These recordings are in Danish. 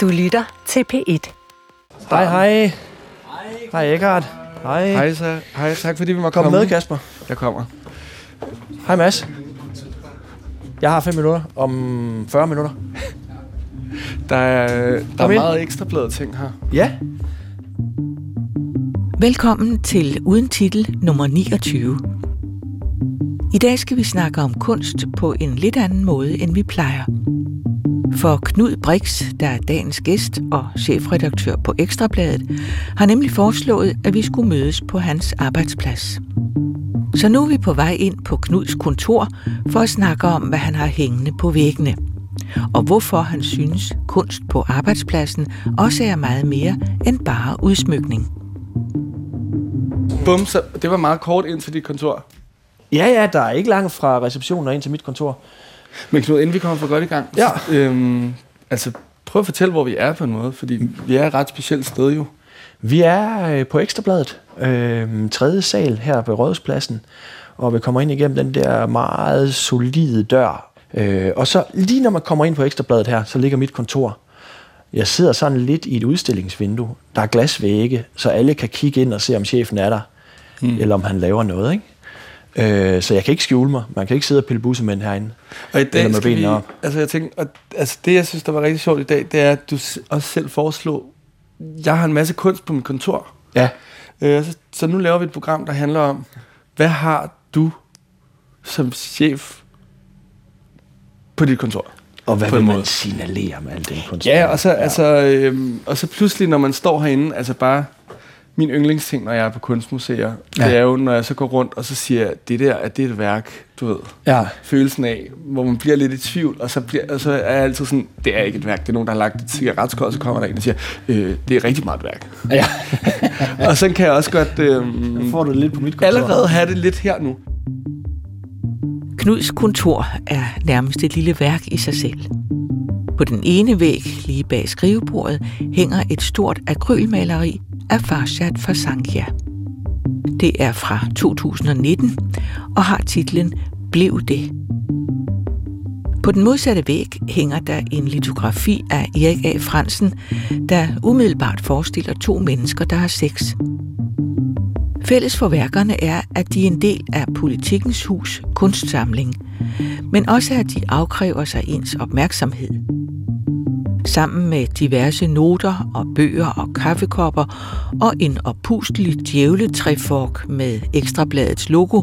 Du lytter til P1. Hej, hej. Hej, Eckhart. Hej. Hej, så, hej, tak fordi vi må Kom komme. med, Kasper. Jeg kommer. Hej, Mads. Jeg har 5 minutter om 40 minutter. Der er, der Kom er ind. meget ekstrabladet ting her. Ja. Velkommen til Uden Titel nummer 29. I dag skal vi snakke om kunst på en lidt anden måde, end vi plejer. For Knud Brix, der er dagens gæst og chefredaktør på Ekstrabladet, har nemlig foreslået, at vi skulle mødes på hans arbejdsplads. Så nu er vi på vej ind på Knuds kontor for at snakke om, hvad han har hængende på væggene. Og hvorfor han synes, kunst på arbejdspladsen også er meget mere end bare udsmykning. Bum, så det var meget kort ind til dit kontor. Ja, ja, der er ikke langt fra receptionen og ind til mit kontor. Men Knud, inden vi kommer for godt i gang. Ja. Øhm, altså, prøv at fortælle, hvor vi er på en måde. Fordi vi er et ret specielt sted jo. Vi er øh, på Ekstrabladet, øh, tredje sal her på Rådhuspladsen, og vi kommer ind igennem den der meget solide dør. Øh, og så lige når man kommer ind på Ekstrabladet her, så ligger mit kontor. Jeg sidder sådan lidt i et udstillingsvindue. Der er glasvægge, så alle kan kigge ind og se, om chefen er der, mm. eller om han laver noget. Ikke? Øh, så jeg kan ikke skjule mig. Man kan ikke sidde og pille bussemænd herinde. Og i dag med skal vi... benene op. Altså, jeg tænkte, og, altså, det, jeg synes, der var rigtig sjovt i dag, det er, at du også selv foreslog... Jeg har en masse kunst på mit kontor. Ja. Øh, så, så nu laver vi et program, der handler om, hvad har du som chef på dit kontor? Og hvad vil man signalere med al den kunst? Ja, og så, ja. Altså, øhm, og så pludselig, når man står herinde, altså bare min yndlingsting, når jeg er på kunstmuseer, ja. Det er jo, når jeg så går rundt, og så siger det der, at det er et værk, du ved. Ja. Følelsen af, hvor man bliver lidt i tvivl, og så, bliver, og så er jeg altid sådan, det er ikke et værk, det er nogen, der har lagt et cigaretskål, og så kommer der en og siger, øh, det er rigtig meget et værk. ja. og så kan jeg også godt øhm, får du det lidt på mit kontor. allerede have det lidt her nu. Knuds kontor er nærmest et lille værk i sig selv. På den ene væg, lige bag skrivebordet, hænger et stort akrylmaleri af Farshad Fasankia. Det er fra 2019 og har titlen Blev det. På den modsatte væg hænger der en litografi af Erik A. Fransen, der umiddelbart forestiller to mennesker, der har sex. Fælles for værkerne er, at de er en del af Politikens Hus kunstsamling, men også at de afkræver sig ens opmærksomhed. Sammen med diverse noter og bøger og kaffekopper og en oppustelig djævletræfork med ekstrabladets logo,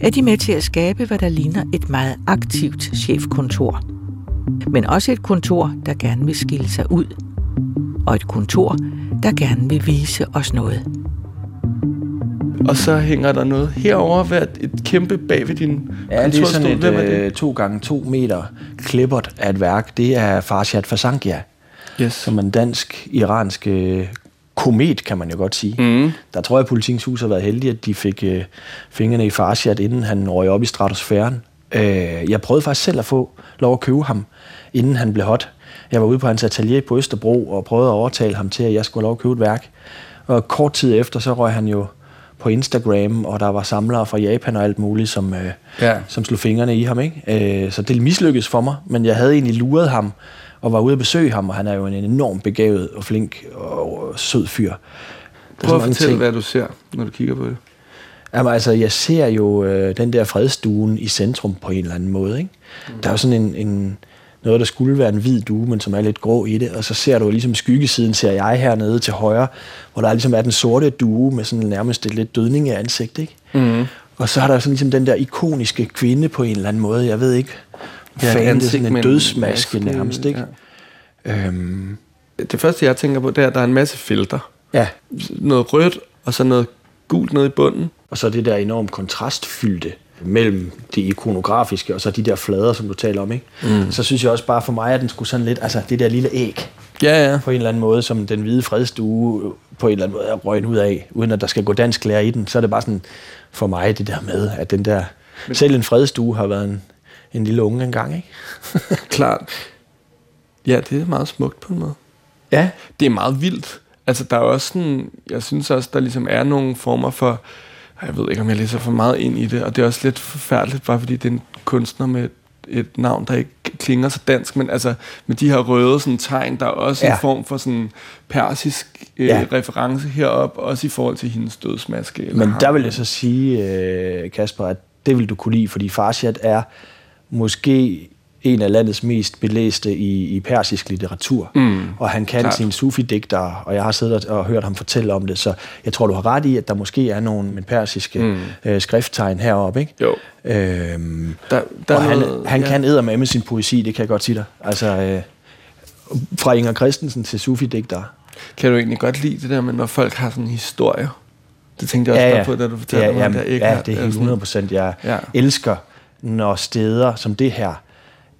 er de med til at skabe, hvad der ligner et meget aktivt chefkontor. Men også et kontor, der gerne vil skille sig ud. Og et kontor, der gerne vil vise os noget. Og så hænger der noget herover ved et kæmpe bag ved din Ja, det er sådan et øh, to gange to meter klippert af et værk. Det er Farshad Fasankia, Yes. som en dansk-iransk øh, komet, kan man jo godt sige. Mm. Der tror jeg, at Politikens Hus har været heldige, at de fik øh, fingrene i Farshad, inden han røg op i stratosfæren. Øh, jeg prøvede faktisk selv at få lov at købe ham, inden han blev hot. Jeg var ude på hans atelier på Østerbro og prøvede at overtale ham til, at jeg skulle have lov at købe et værk. Og kort tid efter, så røg han jo på Instagram, og der var samlere fra Japan og alt muligt, som, øh, Ja. som slog fingrene i ham. Ikke? Øh, så det mislykkedes for mig, men jeg havde egentlig luret ham og var ude at besøge ham, og han er jo en enormt begavet og flink og sød fyr. Der er Prøv at fortælle, ting. hvad du ser, når du kigger på det. Jamen, altså, jeg ser jo øh, den der fredstuen i centrum på en eller anden måde. Ikke? Mm. Der er jo sådan en, en, noget, der skulle være en hvid due, men som er lidt grå i det. Og så ser du ligesom skyggesiden, ser jeg hernede til højre, hvor der ligesom er den sorte due med sådan nærmest et lidt dødning af ansigt. Ikke? Mm. Og så har der sådan ligesom den der ikoniske kvinde på en eller anden måde. Jeg ved ikke, Ja, fan, det er ansigt sådan med en dødsmaske maske, nærmest. Ikke? ja. Øhm, Det første, jeg tænker på, det er, at der er en masse felter. ja, Noget rødt, og så noget gult nede i bunden. Og så det der enormt kontrastfyldte mellem det ikonografiske og så de der flader, som du taler om. Ikke? Mm. Så synes jeg også bare for mig, at den skulle sådan lidt, altså det der lille æg Ja, ja. på en eller anden måde, som den hvide fredstue på en eller anden måde er røgnet ud af, uden at der skal gå dansk lærer i den, så er det bare sådan for mig det der med, at den der, selv en fredstue har været en, en lille unge engang, ikke? Klart. Ja, det er meget smukt på en måde. Ja. Det er meget vildt. Altså, der er også sådan, jeg synes også, der ligesom er nogle former for, jeg ved ikke, om jeg læser for meget ind i det, og det er også lidt forfærdeligt, bare fordi det er en kunstner med et, navn, der ikke klinger så dansk, men altså med de her røde sådan, tegn, der er også ja. en form for sådan persisk øh, ja. reference herop, også i forhold til hendes dødsmaske. Eller Men der vil jeg så sige, øh, Kasper, at det vil du kunne lide, fordi Farshad er måske en af landets mest belæste i, i persisk litteratur. Mm, og han kan klart. sine sufi-digter, og jeg har siddet og hørt ham fortælle om det, så jeg tror, du har ret i, at der måske er nogle med persiske mm. øh, skrifttegn heroppe. Ikke? Jo. Øhm, der, der og han, noget, han ja. kan æde med sin poesi, det kan jeg godt sige dig. Altså, øh, fra Inger Christensen til sufi-digter. Kan du egentlig godt lide det der med, når folk har sådan en historie? Det tænkte jeg også ja, ja. på, da du fortalte ja, mig, ja, der ikke Ja, det er helt 100 procent. Jeg ja. elsker, når steder som det her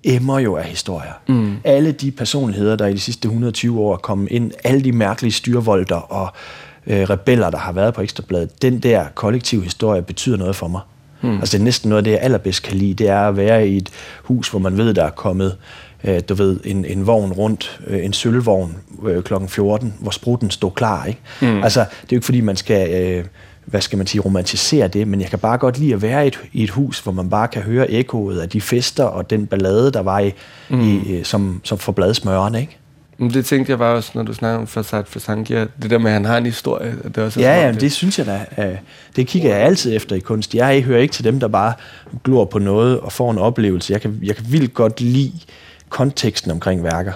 emmer jo af historier. Mm. Alle de personligheder, der i de sidste 120 år er kommet ind, alle de mærkelige styrvolder og øh, rebeller, der har været på Ekstrabladet, den der kollektive historie betyder noget for mig. Mm. Altså det er næsten noget af det, jeg allerbedst kan lide, det er at være i et hus, hvor man ved, der er kommet øh, du ved, en, en vogn rundt, øh, en sølvvogn øh, kl. 14, hvor spruten stod klar. Ikke? Mm. Altså, det er jo ikke fordi, man skal... Øh, hvad skal man sige, romantisere det, men jeg kan bare godt lide at være i et, i et hus, hvor man bare kan høre ekkoet af de fester og den ballade, der var i, mm. i som, som for bladsmørerne, ikke? Men det tænkte jeg bare også, når du snakker om Fasad Fasangia, det der med, at han har en historie. Det er også ja, ja, det. det synes jeg da. Det kigger jeg altid efter i kunst. Jeg hører ikke til dem, der bare glor på noget og får en oplevelse. Jeg kan, jeg kan vildt godt lide konteksten omkring værker.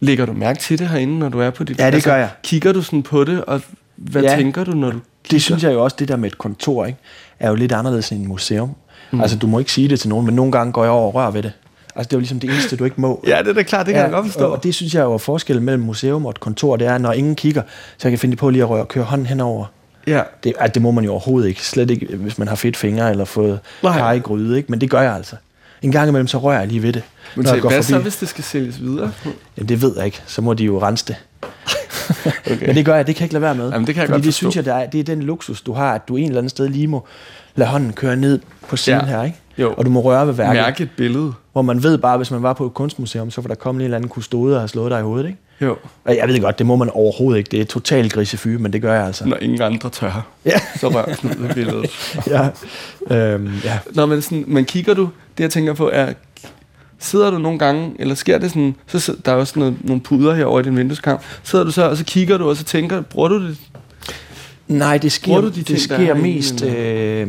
Lægger du mærke til det herinde, når du er på dit... Ja, det altså, gør jeg. Kigger du sådan på det, og hvad ja, tænker du, når du? Det synes jeg jo også, det der med et kontor, ikke, er jo lidt anderledes end et museum. Mm. Altså, du må ikke sige det til nogen, men nogle gange går jeg over og rører ved det. Altså, det er jo ligesom det eneste, du ikke må. ja, det er da klart, det kan ja, jeg godt forstå. Og det synes jeg jo er forskellen mellem museum og et kontor, det er, når ingen kigger, så jeg kan finde på lige at røre, køre hånden henover. Ja. Det, altså, det må man jo overhovedet ikke. Slet ikke, hvis man har fedt fingre eller fået kar i gryde, ikke? Men det gør jeg altså. En gang imellem, så rører jeg lige ved det. Men til, hvad forbi. så, hvis det skal sælges videre? Jamen, det ved jeg ikke. Så må de jo rense det. okay. Men det gør jeg, det kan jeg ikke lade være med. Jamen, det kan jeg Fordi godt det synes jeg, det er, det er den luksus, du har, at du en eller anden sted lige må lade hånden køre ned på siden ja. her, ikke? Jo. Og du må røre ved værket. Mærke et billede. Hvor man ved bare, hvis man var på et kunstmuseum, så var der komme en eller anden kustode og have slået dig i hovedet, ikke? Jo. Og jeg ved godt, det må man overhovedet ikke. Det er totalt grisefyre, men det gør jeg altså. Når ingen andre tør, ja. så rører Knud ved billedet. ja. Øhm, ja. Nå, men, sådan, men kigger du, det jeg tænker på er, sidder du nogle gange, eller sker det sådan, så der er også noget, nogle puder her over i din vindueskamp, sidder du så, og så kigger du, og så tænker, bruger du det? Nej, det sker, du de det ting, sker mest... Øh,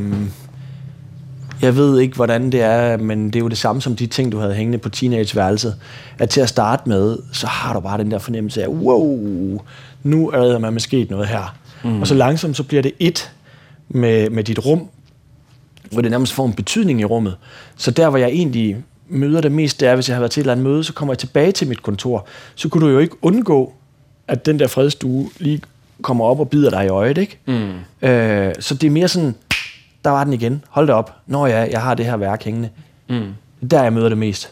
jeg ved ikke, hvordan det er, men det er jo det samme som de ting, du havde hængende på teenageværelset. At til at starte med, så har du bare den der fornemmelse af, wow, nu er der med sket noget her. Mm. Og så langsomt, så bliver det et med, med dit rum, hvor det nærmest får en betydning i rummet. Så der, hvor jeg egentlig møder det mest, det er, hvis jeg har været til et eller andet møde, så kommer jeg tilbage til mit kontor. Så kunne du jo ikke undgå, at den der fredstue lige kommer op og bider dig i øjet, ikke? Mm. Øh, så det er mere sådan, der var den igen. Hold det op. Nå ja, jeg har det her værk hængende. Mm. Der jeg møder det mest.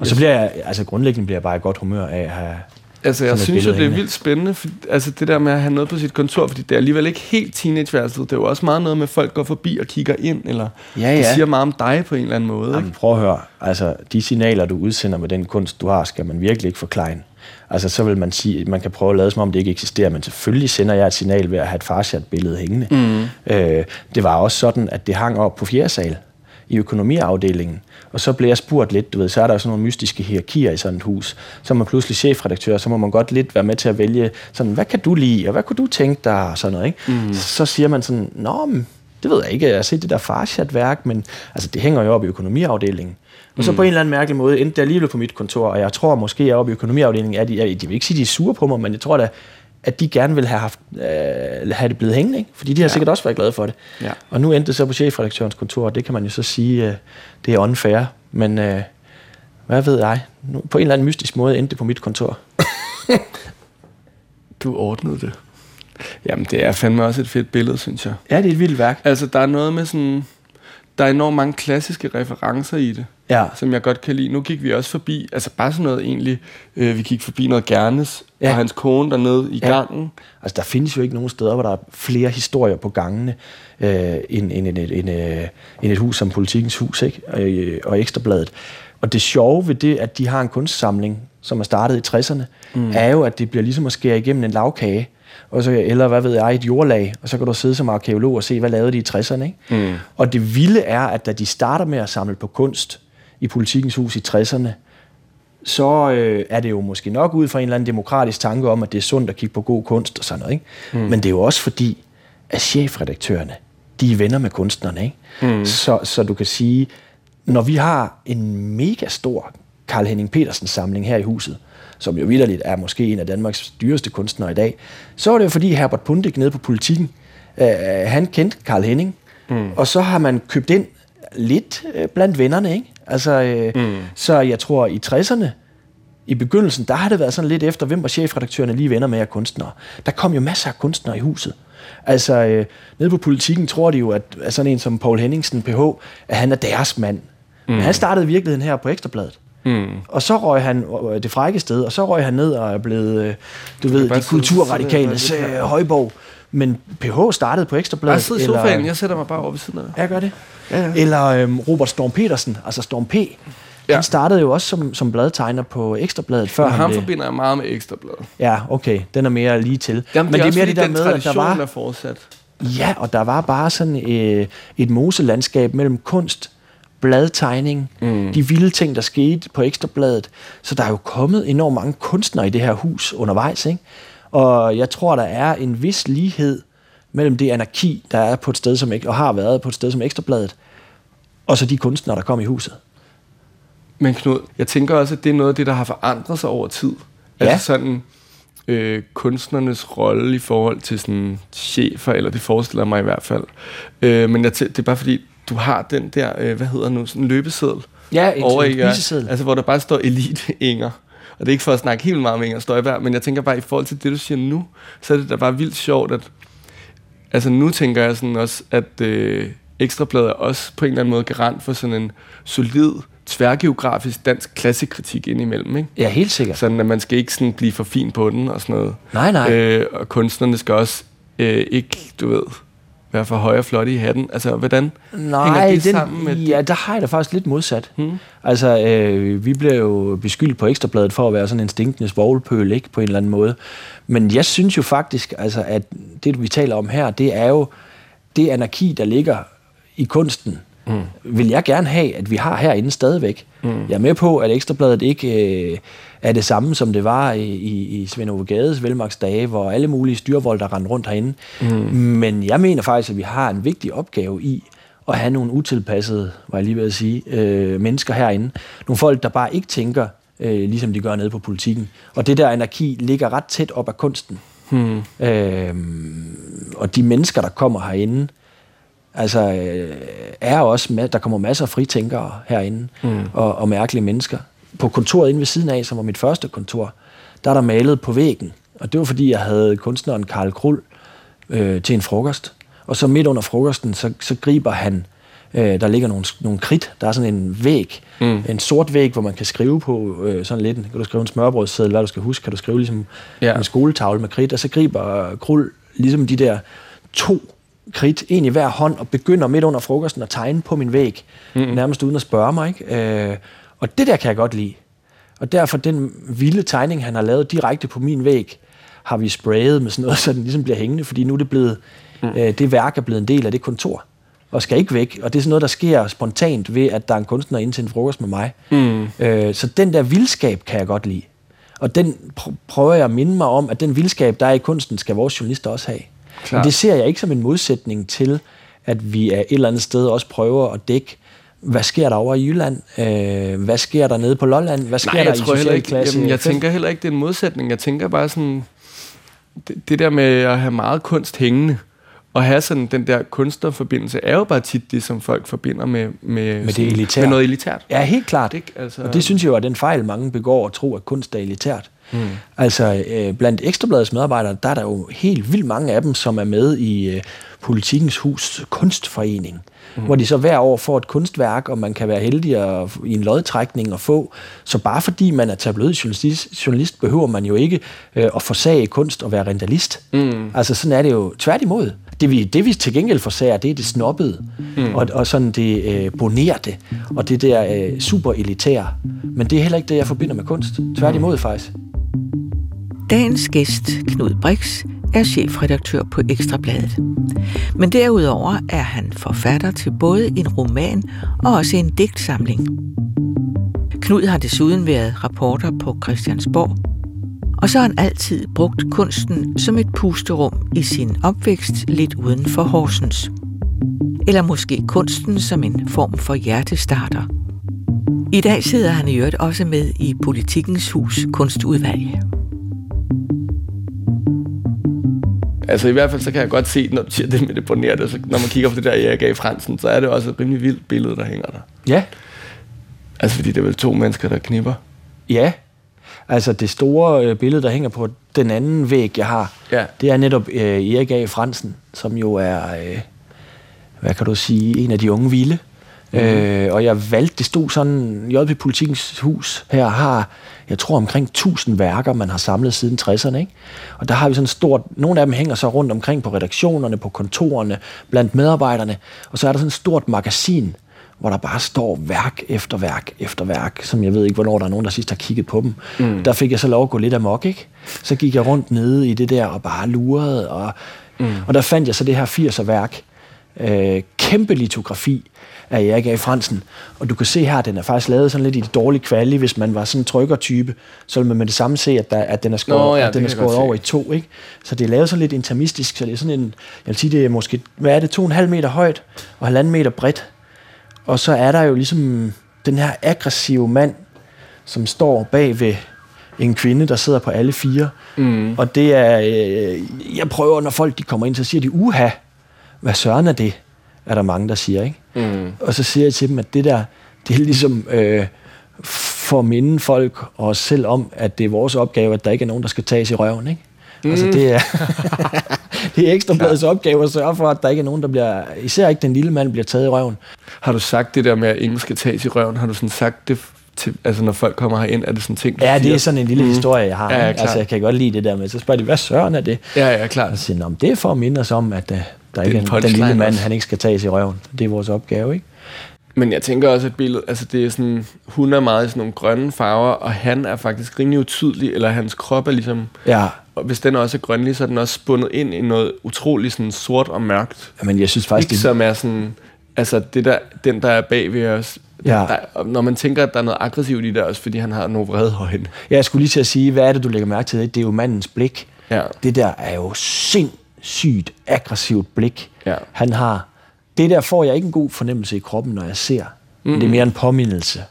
Og så bliver jeg, altså grundlæggende bliver jeg bare i godt humør af at have Altså, jeg synes jo, det er vildt spændende, for, altså det der med at have noget på sit kontor, fordi det er alligevel ikke helt teenageværelset. Det er jo også meget noget med, at folk går forbi og kigger ind, eller ja, ja. det siger meget om dig på en eller anden måde. Jamen, prøv at høre. Altså, de signaler, du udsender med den kunst, du har, skal man virkelig ikke forklare. Altså, så vil man sige, at man kan prøve at lade som om, det ikke eksisterer, men selvfølgelig sender jeg et signal ved at have et farshad-billede hængende. Mm. Øh, det var også sådan, at det hang op på fjerde sal i økonomiafdelingen. Og så blev jeg spurgt lidt, du ved, så er der sådan nogle mystiske hierarkier i sådan et hus. Så er man pludselig chefredaktør, så må man godt lidt være med til at vælge, sådan, hvad kan du lide, og hvad kunne du tænke dig, og sådan noget, ikke? Mm. Så siger man sådan, nå, men, det ved jeg ikke, jeg har set det der farshad-værk, men altså, det hænger jo op i økonomiafdelingen. Og så mm. på en eller anden mærkelig måde endte det alligevel på mit kontor, og jeg tror måske, er oppe i økonomiafdelingen, at de, jeg, de vil ikke sige, at de er sure på mig, men jeg tror da, at de gerne vil have, haft, øh, have det blevet hængende, ikke? fordi de har ja. sikkert også været glade for det. Ja. Og nu endte det så på chefredaktørens kontor, og det kan man jo så sige, øh, det er unfair, men øh, hvad ved jeg? Nu, på en eller anden mystisk måde endte det på mit kontor. du ordnede det. Jamen, det er fandme også et fedt billede, synes jeg. Ja, det er et vildt værk. Altså, der er noget med sådan der er enormt mange klassiske referencer i det, ja. som jeg godt kan lide. Nu gik vi også forbi, altså bare sådan noget egentlig, øh, vi gik forbi noget Gernes, ja. og hans kone dernede i ja. gangen. Altså der findes jo ikke nogen steder, hvor der er flere historier på gangene, øh, end, end, end, end, øh, end et hus som Politikens Hus ikke? Og, øh, og Ekstrabladet. Og det sjove ved det, at de har en kunstsamling, som er startet i 60'erne, mm. er jo, at det bliver ligesom at skære igennem en lavkage og så, eller hvad ved jeg, et jordlag, og så kan du sidde som arkeolog og se, hvad lavede de i 60'erne. Ikke? Mm. Og det vilde er, at da de starter med at samle på kunst i politikens hus i 60'erne, så øh, er det jo måske nok ud fra en eller anden demokratisk tanke om, at det er sundt at kigge på god kunst og sådan noget. Ikke? Mm. Men det er jo også fordi, at chefredaktørerne, de er venner med kunstnerne. Ikke? Mm. Så, så du kan sige, når vi har en mega stor Karl Henning Petersen samling her i huset, som jo vidderligt er måske en af Danmarks dyreste kunstnere i dag, så er det jo fordi Herbert Pundik nede på politikken, øh, han kendte Karl Henning, mm. og så har man købt ind lidt øh, blandt vennerne, ikke? Altså, øh, mm. så jeg tror i 60'erne, i begyndelsen, der har det været sådan lidt efter, hvem var chefredaktørerne lige venner med af kunstnere. Der kom jo masser af kunstnere i huset. Altså, øh, nede på politikken tror de jo, at, at sådan en som Paul Henningsen, PH, at han er deres mand. Mm. Men han startede virkeligheden her på Ekstrabladet. Mm. Og så røg han øh, det frække sted, og så røg han ned og er blevet, øh, du ved, de kulturradikales øh, højborg. Men PH startede på Ekstrabladet. Jeg sidder i sofaen, eller, jeg sætter mig bare over ved siden af. Jeg gør det. Ja, ja. Eller øhm, Robert Storm Petersen, altså Storm P. Ja. Han startede jo også som, som bladtegner på Ekstrabladet før Men han ham forbinder jeg meget med Ekstrabladet. Ja, okay. Den er mere lige til. Jamen, Men det er, det er mere det der med, at der var... er fortsat. Ja, og der var bare sådan øh, et moselandskab mellem kunst, bladtegning, mm. de vilde ting, der skete på Ekstrabladet. Så der er jo kommet enormt mange kunstnere i det her hus undervejs, ikke? Og jeg tror, der er en vis lighed mellem det anarki, der er på et sted, som, og har været på et sted som Ekstrabladet, og så de kunstnere, der kom i huset. Men Knud, jeg tænker også, at det er noget af det, der har forandret sig over tid. Ja. Altså sådan øh, kunstnernes rolle i forhold til sådan chefer, eller det forestiller mig i hvert fald. Øh, men jeg det er bare fordi, du har den der, øh, hvad hedder nu, sådan en løbeseddel. Ja, en, over, en Altså, hvor der bare står Elite Inger. Og det er ikke for at snakke helt meget om Inger Støjberg, men jeg tænker bare, i forhold til det, du siger nu, så er det da bare vildt sjovt, at altså nu tænker jeg sådan også, at øh, Ekstrabladet er også på en eller anden måde garant for sådan en solid, tværgeografisk dansk klassekritik indimellem, ikke? Ja, helt sikkert. Sådan, at man skal ikke sådan blive for fin på den og sådan noget. Nej, nej. Øh, og kunstnerne skal også øh, ikke, du ved, være for høj og flot i hatten? Altså, hvordan Nej, hænger det den, sammen med Ja, der har jeg da faktisk lidt modsat. Hmm. Altså, øh, vi blev jo beskyldt på Ekstrabladet for at være sådan en stinkende svogelpøl, ikke? På en eller anden måde. Men jeg synes jo faktisk, altså, at det, vi taler om her, det er jo det anarki, der ligger i kunsten, mm. vil jeg gerne have, at vi har herinde stadigvæk. Mm. Jeg er med på, at Ekstrabladet ikke øh, er det samme, som det var i, i, i Svend Ove Gades velmagsdage, hvor alle mulige styrvold, der rendte rundt herinde. Mm. Men jeg mener faktisk, at vi har en vigtig opgave i at have nogle utilpassede, var jeg lige ved at sige, øh, mennesker herinde. Nogle folk, der bare ikke tænker, øh, ligesom de gør nede på politikken. Og det der anarki ligger ret tæt op af kunsten. Hmm. Øh, og de mennesker, der kommer herinde, altså øh, er også der kommer masser af fritænkere herinde, mm. og, og mærkelige mennesker. På kontoret inde ved siden af, som var mit første kontor, der er der malet på væggen, og det var fordi, jeg havde kunstneren Karl Krull øh, til en frokost. Og så midt under frokosten, så, så griber han, øh, der ligger nogle, nogle kridt, der er sådan en væg, mm. en sort væg, hvor man kan skrive på øh, sådan lidt, kan du skrive en smørbrødsseddel, hvad du skal huske, kan du skrive ligesom ja. en skoletavle med kridt, og så griber Krull ligesom de der to kridt, en i hver hånd, og begynder midt under frokosten at tegne på min væg, mm. nærmest uden at spørge mig. Ikke? Øh, og det der kan jeg godt lide. Og derfor den vilde tegning, han har lavet direkte på min væg, har vi sprayet med sådan noget, så den ligesom bliver hængende, fordi nu er det blevet, mm. øh, det værk er blevet en del af det kontor, og skal ikke væk. Og det er sådan noget, der sker spontant ved, at der er en kunstner ind til en frokost med mig. Mm. Øh, så den der vildskab kan jeg godt lide. Og den pr- prøver jeg at minde mig om, at den vildskab, der er i kunsten, skal vores journalister også have. Klar. Men det ser jeg ikke som en modsætning til, at vi er et eller andet sted også prøver at dække, hvad sker der over i Jylland? Øh, hvad sker der nede på Lolland? Hvad sker Nej, der i social klasse? Jamen, jeg tænker heller ikke, det er en modsætning. Jeg tænker bare sådan, det, det der med at have meget kunst hængende, og have sådan den der kunstnerforbindelse, er jo bare tit det, som folk forbinder med, med, med, det elitært. med noget elitært. Ja, helt klart. Ikke? Altså, og det synes jeg jo er den fejl, mange begår at tro, at kunst er elitært. Mm. Altså, øh, blandt Ekstrabladets medarbejdere, der er der jo helt vildt mange af dem, som er med i øh, Politikens Hus Kunstforening, mm. hvor de så hver år får et kunstværk, og man kan være heldig at, i en lodtrækning at få. Så bare fordi man er tabloidjournalist, journalist, behøver man jo ikke øh, at forsage kunst og være rentalist. Mm. Altså, sådan er det jo tværtimod. Det vi, det vi til gengæld forsager, det er det snobbede, mm. og, og sådan det øh, bonerte, og det der øh, super elitære. Men det er heller ikke det, jeg forbinder med kunst. Tværtimod faktisk. Dagens gæst, Knud Brix, er chefredaktør på Ekstrabladet. Men derudover er han forfatter til både en roman og også en digtsamling. Knud har desuden været rapporter på Christiansborg, og så har han altid brugt kunsten som et pusterum i sin opvækst lidt uden for Horsens. Eller måske kunsten som en form for hjertestarter. I dag sidder han i øvrigt også med i Politikens Hus kunstudvalg. Altså i hvert fald, så kan jeg godt se, når du siger det med det på nettet, så når man kigger på det der Erik A. Fransen, så er det også et rimelig vildt billede, der hænger der. Ja. Altså fordi det er vel to mennesker, der knipper. Ja. Altså det store øh, billede, der hænger på den anden væg, jeg har, ja. det er netop øh, Erik A. Fransen, som jo er, øh, hvad kan du sige, en af de unge vilde. Mm. Øh, og jeg valgte, det stod sådan, JP Politikens Hus her har, jeg tror omkring 1000 værker, man har samlet siden 60'erne. Ikke? Og der har vi sådan stort, nogle af dem hænger så rundt omkring på redaktionerne, på kontorerne, blandt medarbejderne. Og så er der sådan et stort magasin, hvor der bare står værk efter værk efter værk, som jeg ved ikke, hvornår der er nogen, der sidst har kigget på dem. Mm. Der fik jeg så lov at gå lidt amok, ikke? Så gik jeg rundt nede i det der og bare lurede, og, mm. og der fandt jeg så det her 80'er værk. Øh, kæmpe litografi af Erik A. Fransen. Og du kan se her, at den er faktisk lavet sådan lidt i det dårlige kvalie. Hvis man var sådan en trykkertype, så ville man med det samme se, at, der, at den er skåret, Nå, ja, at den er skåret over i to. Ikke? Så det er lavet sådan lidt intermistisk, så det er sådan en, jeg vil sige, det er måske, hvad er det, to og en halv meter højt og halvanden meter bredt. Og så er der jo ligesom den her aggressive mand, som står bag ved en kvinde, der sidder på alle fire. Mm. Og det er, øh, jeg prøver, når folk de kommer ind, så siger de, uha, hvad søren er det? Er der mange, der siger, ikke? Mm. Og så siger jeg til dem, at det der, det er ligesom øh, for at minde folk og os selv om, at det er vores opgave, at der ikke er nogen, der skal tages i røven, ikke? Mm. Altså det er, det er ekstrabladets opgave at sørge for, at der ikke er nogen, der bliver, især ikke den lille mand, bliver taget i røven. Har du sagt det der med, at ingen skal tages i røven? Har du sådan sagt det til, altså når folk kommer herind, er det sådan ting, Ja, det er sådan en lille mm. historie, jeg har. Ja, ja, altså, jeg kan godt lide det der med, så spørger de, hvad søren er det? Ja, ja, klart. Og så siger det er for at minde os om, at uh, der ikke er den lille mand, han ikke skal tages i røven. Det er vores opgave, ikke? Men jeg tænker også, at billedet, altså det er sådan, hun er meget i sådan nogle grønne farver, og han er faktisk rimelig utydelig, eller hans krop er ligesom, ja. og hvis den også er grønlig, så er den også spundet ind i noget utroligt sådan sort og mørkt. Jamen jeg synes faktisk... Ikke det... som er sådan, altså det der, den der er bag ved os, Ja. Der, når man tænker, at der er noget aggressivt i det også, fordi han har nogle vrede øjne. Ja, jeg skulle lige til at sige, hvad er det, du lægger mærke til? Det er jo mandens blik. Ja. Det der er jo sindssygt aggressivt blik. Ja. Han har... Det der får jeg ikke en god fornemmelse i kroppen, når jeg ser. Mm. Det er mere en påmindelse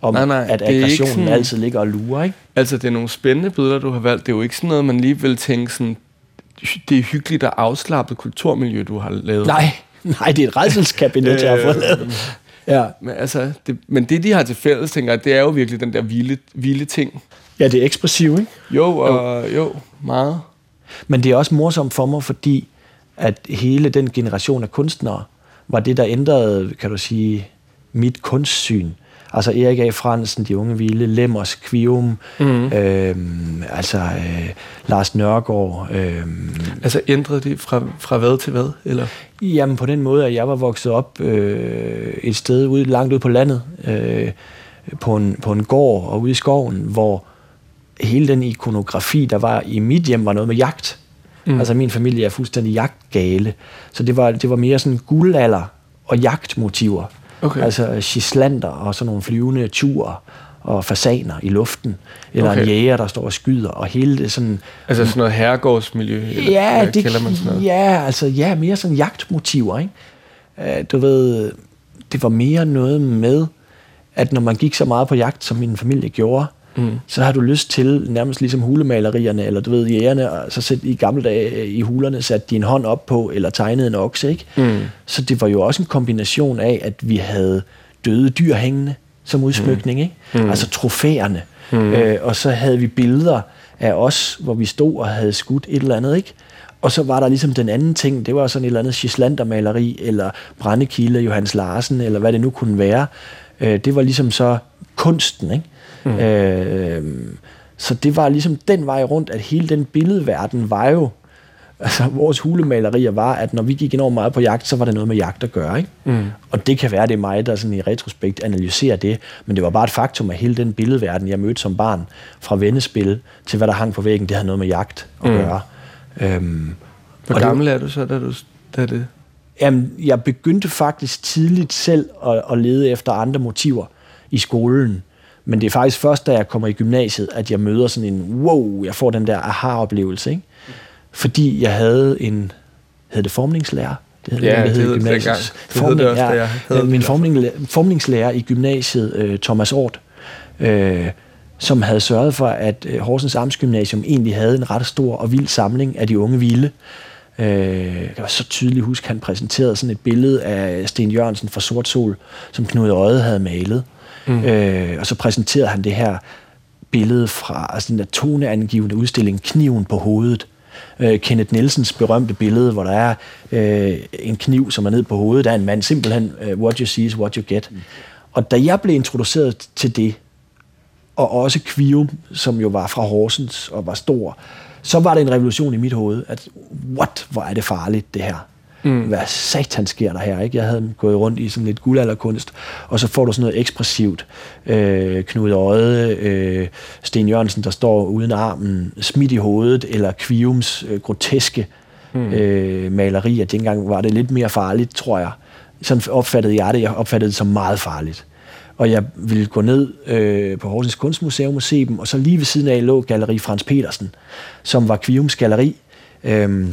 om, nej, nej, at aggressionen sådan, altid ligger og lurer, ikke? Altså, det er nogle spændende billeder, du har valgt. Det er jo ikke sådan noget, man lige vil tænke sådan, det er hyggeligt og afslappet kulturmiljø, du har lavet. Nej, nej, det er et redselskabinet, jeg har fået lavet. Ja. Men, altså, det, men det, de har til fælles, tænker jeg, det er jo virkelig den der vilde, vilde ting. Ja, det er ekspressivt, ikke? Jo, og, jo. jo, meget. Men det er også morsomt for mig, fordi at hele den generation af kunstnere var det, der ændrede, kan du sige, mit kunstsyn. Altså Erik A. Fransen, De Unge Vilde, Lemmers, Kvium, mm. øhm, altså øh, Lars Nørgaard. Øhm, altså ændrede det fra, fra hvad til hvad? Eller? Jamen på den måde, at jeg var vokset op øh, et sted ude, langt ude på landet, øh, på, en, på en gård og ude i skoven, hvor hele den ikonografi, der var i mit hjem, var noget med jagt. Mm. Altså min familie er fuldstændig jagtgale. Så det var, det var mere sådan guldalder og jagtmotiver. Okay. Altså gislander og sådan nogle flyvende turer og fasaner i luften, eller okay. en jæger, der står og skyder, og hele det sådan... Altså sådan noget herregårdsmiljø, eller ja, hvad det, man sådan noget? Ja, altså ja, mere sådan jagtmotiver, ikke? Uh, du ved, det var mere noget med, at når man gik så meget på jagt, som min familie gjorde, mm. så har du lyst til, nærmest ligesom hulemalerierne, eller du ved, jægerne, så sæt i gamle dage i hulerne, satte din hånd op på, eller tegnede en okse, ikke? Mm. Så det var jo også en kombination af, at vi havde døde dyr hængende som udsmykning, mm. ikke? Mm. Altså trofæerne. Mm. Øh, og så havde vi billeder af os, hvor vi stod og havde skudt et eller andet, ikke? Og så var der ligesom den anden ting, det var sådan et eller andet Gislander-maleri, eller Brændekilde, Johannes Larsen, eller hvad det nu kunne være. Øh, det var ligesom så kunsten, ikke? Mm. Øh, så det var ligesom den vej rundt, at hele den billedverden var jo, altså vores hulemalerier var, at når vi gik enormt meget på jagt, så var det noget med jagt at gøre. Ikke? Mm. Og det kan være, det er mig, der sådan i retrospekt analyserer det, men det var bare et faktum, at hele den billedverden, jeg mødte som barn, fra vennespil til hvad der hang på væggen, det havde noget med jagt at mm. gøre. Øhm, Hvor gammel er du så, da du da det? Jamen, jeg begyndte faktisk tidligt selv at, at lede efter andre motiver i skolen Men det er faktisk først, da jeg kommer i gymnasiet, at jeg møder sådan en, wow, jeg får den der aha-oplevelse, ikke? Fordi jeg havde en, hed det formningslærer? Det hed, ja, det, det hed gymnasiet. Det Formning, det også, jeg havde min formning, formningslærer i gymnasiet, øh, Thomas Ort, øh, som havde sørget for, at øh, Horsens Amtsgymnasium egentlig havde en ret stor og vild samling af de unge vilde. Øh, jeg kan så tydeligt huske, at han præsenterede sådan et billede af Sten Jørgensen fra Sort Sol, som Knud Øje havde malet. Mm. Øh, og så præsenterede han det her billede fra altså den der toneangivende udstilling Kniven på hovedet. Øh, Kenneth Nielsens berømte billede, hvor der er øh, en kniv, som er ned på hovedet af en mand. Simpelthen, uh, what you see is what you get. Mm. Og da jeg blev introduceret til det, og også Kvium, som jo var fra Horsens og var stor, så var det en revolution i mit hoved, at what, hvor er det farligt det her. Mm. Hvad satan sker der her? Ikke? Jeg havde gået rundt i sådan lidt guldalderkunst, og så får du sådan noget ekspressivt. Øh, Knud Øje, øh, Sten Jørgensen, der står uden armen, smidt i hovedet, eller Kviums øh, groteske mm. øh, malerier. Dengang var det lidt mere farligt, tror jeg. Sådan opfattede jeg det. Jeg opfattede det som meget farligt og jeg ville gå ned øh, på Horsens Kunstmuseum og se dem, og så lige ved siden af lå Galeri Frans Petersen, som var Kviums galeri, øh,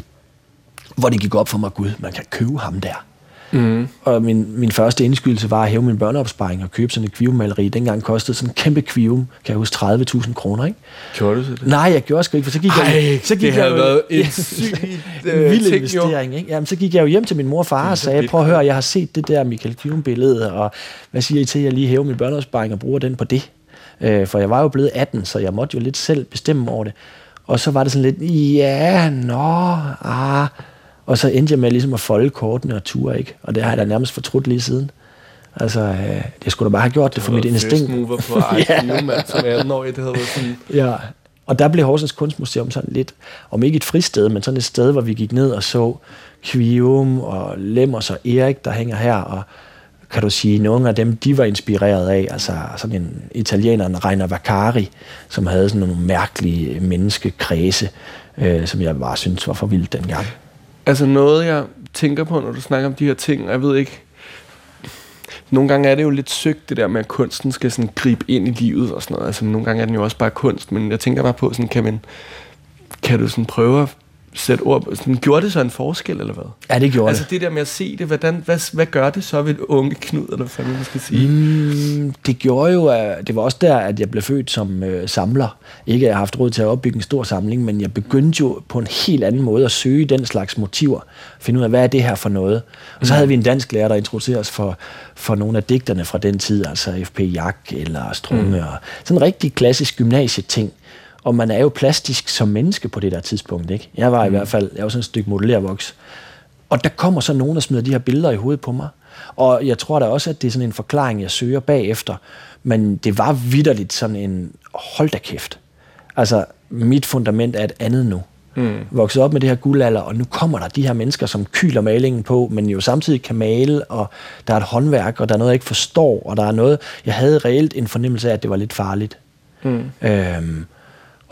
hvor det gik op for mig, gud, man kan købe ham der. Mm. Og min, min første indskydelse var at hæve min børneopsparing og købe sådan et kvivmaleri. Dengang kostede sådan en kæmpe kvivum, kan jeg huske, 30.000 kroner, ikke? Gjorde du så det? Nej, jeg gjorde sgu ikke, for så gik Ej, jeg... Så gik det jeg havde været en syg øh, vild investering, ikke? Jamen, så gik jeg jo hjem til min mor og far og sagde, prøv at høre, jeg har set det der Michael Kvivum-billede, og hvad siger I til, at jeg lige hæver min børneopsparing og bruger den på det? Øh, for jeg var jo blevet 18, så jeg måtte jo lidt selv bestemme over det. Og så var det sådan lidt, ja, nå, ah, og så endte jeg med ligesom at folde kortene og ture, ikke? Og det har jeg da nærmest fortrudt lige siden. Altså, øh, jeg skulle da bare have gjort det for mit instinkt. Det var på ja. som 18 år, det havde været sådan... Ja, og der blev Horsens Kunstmuseum sådan lidt, om ikke et fristed, men sådan et sted, hvor vi gik ned og så Kvium og Lemmers og Erik, der hænger her, og kan du sige, nogle af dem, de var inspireret af, altså sådan en italiener, en Rainer Vaccari, som havde sådan nogle mærkelige menneskekredse, øh, som jeg bare synes var for vildt dengang. Altså noget, jeg tænker på, når du snakker om de her ting, jeg ved ikke, nogle gange er det jo lidt søgt, det der med, at kunsten skal sådan gribe ind i livet og sådan noget. Altså nogle gange er den jo også bare kunst, men jeg tænker bare på, sådan, kan, man, kan du sådan prøve at sætte ord på. Sådan, gjorde det så en forskel, eller hvad? Ja, det gjorde altså, det. Altså det der med at se det, hvordan, hvad, hvad gør det så ved unge Knud, eller hvad man skal sige? Mm, det gjorde jo, at det var også der, at jeg blev født som øh, samler. Ikke at jeg har haft råd til at opbygge en stor samling, men jeg begyndte jo på en helt anden måde at søge den slags motiver. Finde ud af, hvad er det her for noget? Og så mm. havde vi en dansk lærer, der introducerede os for, for nogle af digterne fra den tid, altså F.P. Jak eller Strunge, mm. og sådan en rigtig klassisk gymnasieting og man er jo plastisk som menneske på det der tidspunkt. Ikke? Jeg var i mm. hvert fald, jeg var sådan et stykke modellervoks. Og der kommer så nogen og smider de her billeder i hovedet på mig. Og jeg tror da også, at det er sådan en forklaring, jeg søger bagefter. Men det var vidderligt sådan en, hold da kæft. Altså, mit fundament er et andet nu. Mm. Vokset op med det her guldalder, og nu kommer der de her mennesker, som kyler malingen på, men jo samtidig kan male, og der er et håndværk, og der er noget, jeg ikke forstår, og der er noget, jeg havde reelt en fornemmelse af, at det var lidt farligt. Mm. Øhm,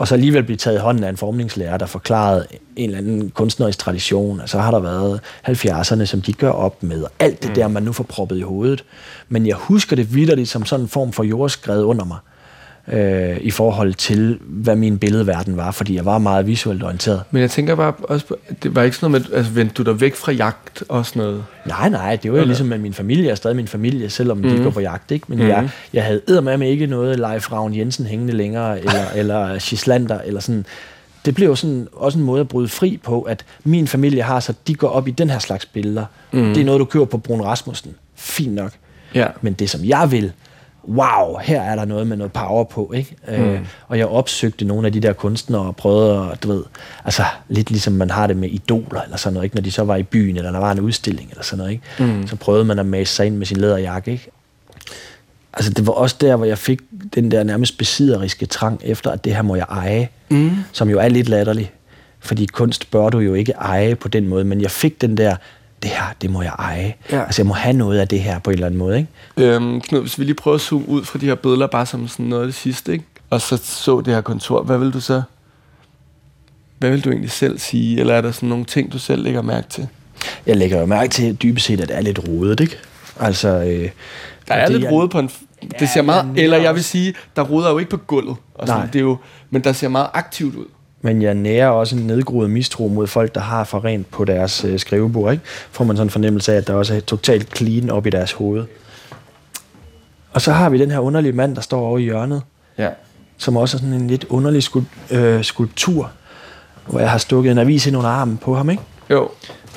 og så alligevel blive taget i hånden af en formningslærer, der forklarede en eller anden kunstnerisk tradition, og så har der været 70'erne, som de gør op med, og alt det mm. der, man nu får proppet i hovedet. Men jeg husker det vidderligt som sådan en form for jordskred under mig øh, i forhold til, hvad min billedverden var, fordi jeg var meget visuelt orienteret. Men jeg tænker bare også på, det var ikke sådan noget med, altså vendte du dig væk fra jagt og sådan noget? Nej, nej, det var jo ligesom med min familie, er stadig min familie, selvom mm. de mhm. går på jagt, ikke? Men mm. jeg, jeg havde med ikke noget Leif Ravn Jensen hængende længere, eller, eller Gislander, eller sådan. Det blev jo sådan, også en måde at bryde fri på, at min familie har så, de går op i den her slags billeder. Mm. Det er noget, du køber på Brun Rasmussen. Fint nok. Ja. Men det, som jeg vil, wow, her er der noget med noget power på, ikke? Øh, mm. Øh, og jeg opsøgte nogle af de der kunstnere og prøvede at, du ved, altså lidt ligesom man har det med idoler eller sådan noget, ikke? Når de så var i byen, eller der var en udstilling eller sådan noget, ikke? Mm. Så prøvede man at mase sig ind med sin læderjakke, ikke? Altså det var også der, hvor jeg fik den der nærmest besidderiske trang efter, at det her må jeg eje, mm. som jo er lidt latterlig. Fordi kunst bør du jo ikke eje på den måde, men jeg fik den der, det her, det må jeg eje. Ja. Altså, jeg må have noget af det her på en eller anden måde, ikke? Øhm, Knud, hvis vi lige prøver at zoome ud fra de her billeder, bare som sådan noget af det sidste, ikke? Og så så det her kontor, hvad vil du så... Hvad vil du egentlig selv sige? Eller er der sådan nogle ting, du selv lægger mærke til? Jeg lægger jo mærke til dybest set, at det er lidt rodet, ikke? Altså, øh, der er lidt rodet på en det ser meget, eller jeg vil sige, der ruder jo ikke på gulvet. Og sådan, Nej. Det er jo, men der ser meget aktivt ud. Men jeg nærer også en nedgroet mistro mod folk, der har for rent på deres øh, skrivebord. Ikke? Får man sådan en fornemmelse af, at der også er totalt clean op i deres hoved. Og så har vi den her underlige mand, der står over i hjørnet. Ja. Som også er sådan en lidt underlig skulp- øh, skulptur, hvor jeg har stukket en avis ind under armen på ham, ikke? Jo.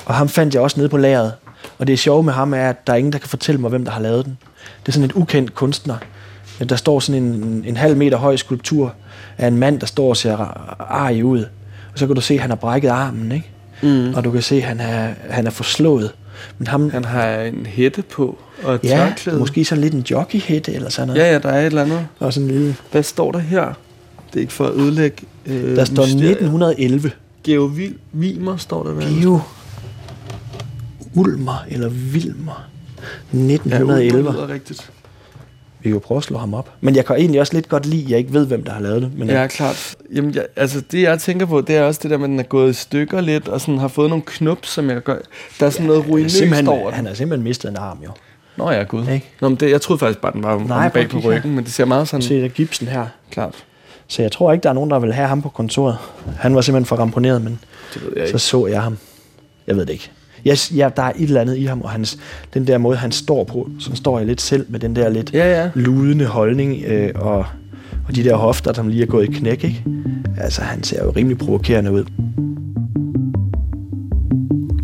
Og ham fandt jeg også nede på lageret. Og det sjove med ham er, at der er ingen, der kan fortælle mig, hvem der har lavet den. Det er sådan et ukendt kunstner. Der står sådan en, en halv meter høj skulptur af en mand, der står og ser arg ud. Og så kan du se, at han har brækket armen, ikke? Mm. Og du kan se, at han er, han er forslået. Men ham, han har en hætte på og et ja, tørklæde. måske sådan lidt en jockeyhætte eller sådan noget. Ja, ja, der er et eller andet. Og sådan en lille... Hvad står der her? Det er ikke for at ødelægge øh, Der står mysteriet. 1911. Geo Vilmer står der. Hvad? Geo Ulmer eller Vilmer. 1911. Ja, er rigtigt. Vi kan jo prøve at slå ham op. Men jeg kan egentlig også lidt godt lide, at jeg ikke ved, hvem der har lavet det. Men ja, jeg... klart. Jamen, jeg, altså, det jeg tænker på, det er også det der med, at den er gået i stykker lidt, og sådan har fået nogle knop, som jeg gør. Der er sådan ja, noget ruinøst over Han har simpelthen mistet en arm, jo. Nå ja, gud. Ikke? Nå, men det, jeg troede faktisk bare, den var Nej, bag på ryggen, her. men det ser meget sådan... Se, der gipsen her. Klart. Så jeg tror ikke, der er nogen, der vil have ham på kontoret. Han var simpelthen for ramponeret, men det ved jeg så ikke. så jeg ham. Jeg ved det ikke. Jeg, ja, der er et eller andet i ham, og hans, den der måde, han står på, så står jeg lidt selv med den der lidt ja, ja. ludende holdning, øh, og, og de der hofter, som lige er gået i knæk, ikke? Altså, han ser jo rimelig provokerende ud.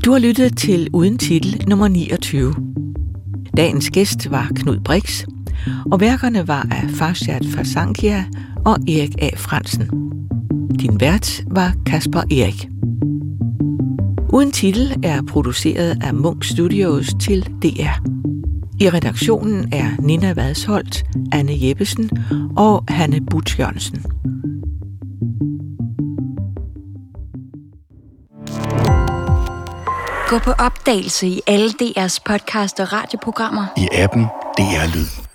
Du har lyttet til Uden Titel nummer 29. Dagens gæst var Knud Brix, og værkerne var af Farshad Fasankia og Erik A. Fransen. Din vært var Kasper Erik. Uden titel er produceret af Munk Studios til DR. I redaktionen er Nina Vadsholt, Anne Jeppesen og Hanne Butch Jørgensen. Gå på opdagelse i alle DR's podcast og radioprogrammer. I appen DR Lyd.